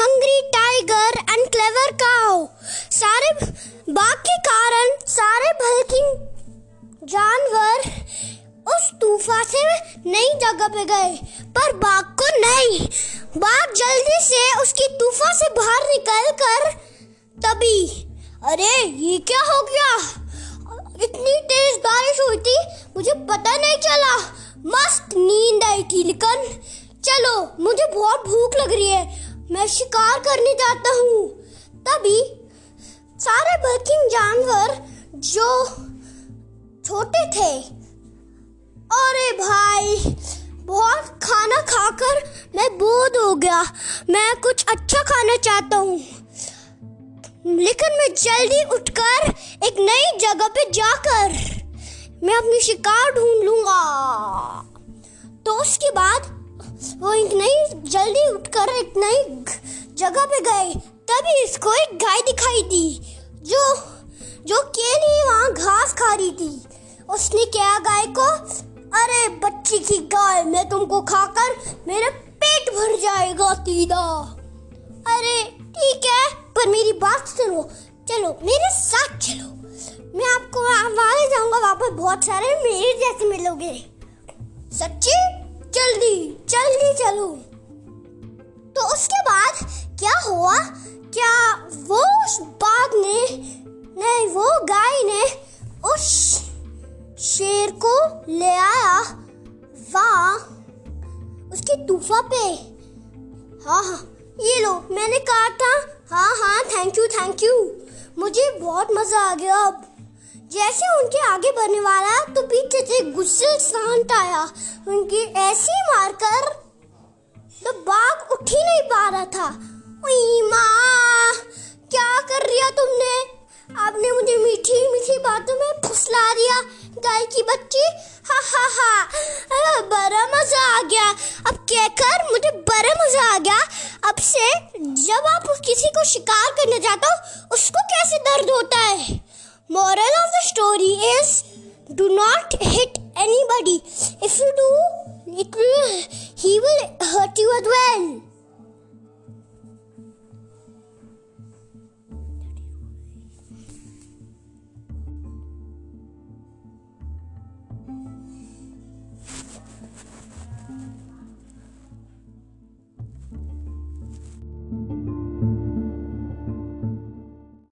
Hungry tiger and clever cow सारे बाघ के कारण सारे भलकी जानवर उस तूफ़ान से नई जगह पे गए, पर बाघ को नहीं। बाघ जल्दी से उसकी तूफ़ान से बाहर निकल कर तभी, अरे, ये क्या हो गया? इतनी तेज बारिश हुई थी, मुझे पता नहीं चला। मस्त नींद आई थी, लेकिन चलो, मुझे बहुत भूख लग रही है। मैं शिकार करने जाता हूँ। तभी सारे बर्किंग जानवर जो छोटे थे। अरे भाई, बहुत खाना खाकर मैं बोध हो गया। मैं कुछ अच्छा खाना चाहता हूँ। लेकिन मैं जल्दी उठकर एक नई जगह पे जाकर मैं अपनी शिकार ढूंढ लूँगा। तो उसके बाद वो इतना ही जल्दी उठकर इतना ही जगह पे गए, तभी इसको एक गाय दिखाई दी, जो जो केली वहाँ घास खा रही थी। उसने क्या गाय को, अरे बच्ची की गाय, मैं तुमको खाकर मेरा पेट भर जाएगा सीधा। अरे, ठीक है, पर मेरी बात सुनो, चलो, मेरे साथ चलो। मैं आपको वहाँ जाऊँगा, वहाँ पर बहुत सारे मेरे जैसे मिलोगे। सच्ची? जल्दी जल्दी चलो। तो उसके बाद क्या हुआ? क्या वो बाघ ने, नहीं, वो गाय ने उस शेर को ले आया? वहाँ, उसकी तूफा पे। हाँ हाँ ये लो, मैंने कहा था हाँ हाँ थैंक यू थैंक यू मुझे बहुत मज़ा आ गया अब। जैसे उनके आगे बढ़ने वाला तो पीछे से गुस्से शांत आया। उनकी ऐसी मारकर तो बाघ उठ ही नहीं पा रहा था। माँ, क्या कर रिया तुमने? आपने मुझे मीठी मीठी बातों में फुसला दिया, गाय की बच्ची। हा हा हा। बड़ा मज़ा आ गया। अब कहकर मुझे बड़ा मज़ा आ गया। अब से जब आप किसी को शिकार करने जाते हो, उसको कैसे दर्द होता है? Moral of the story is do not hit anybody if you do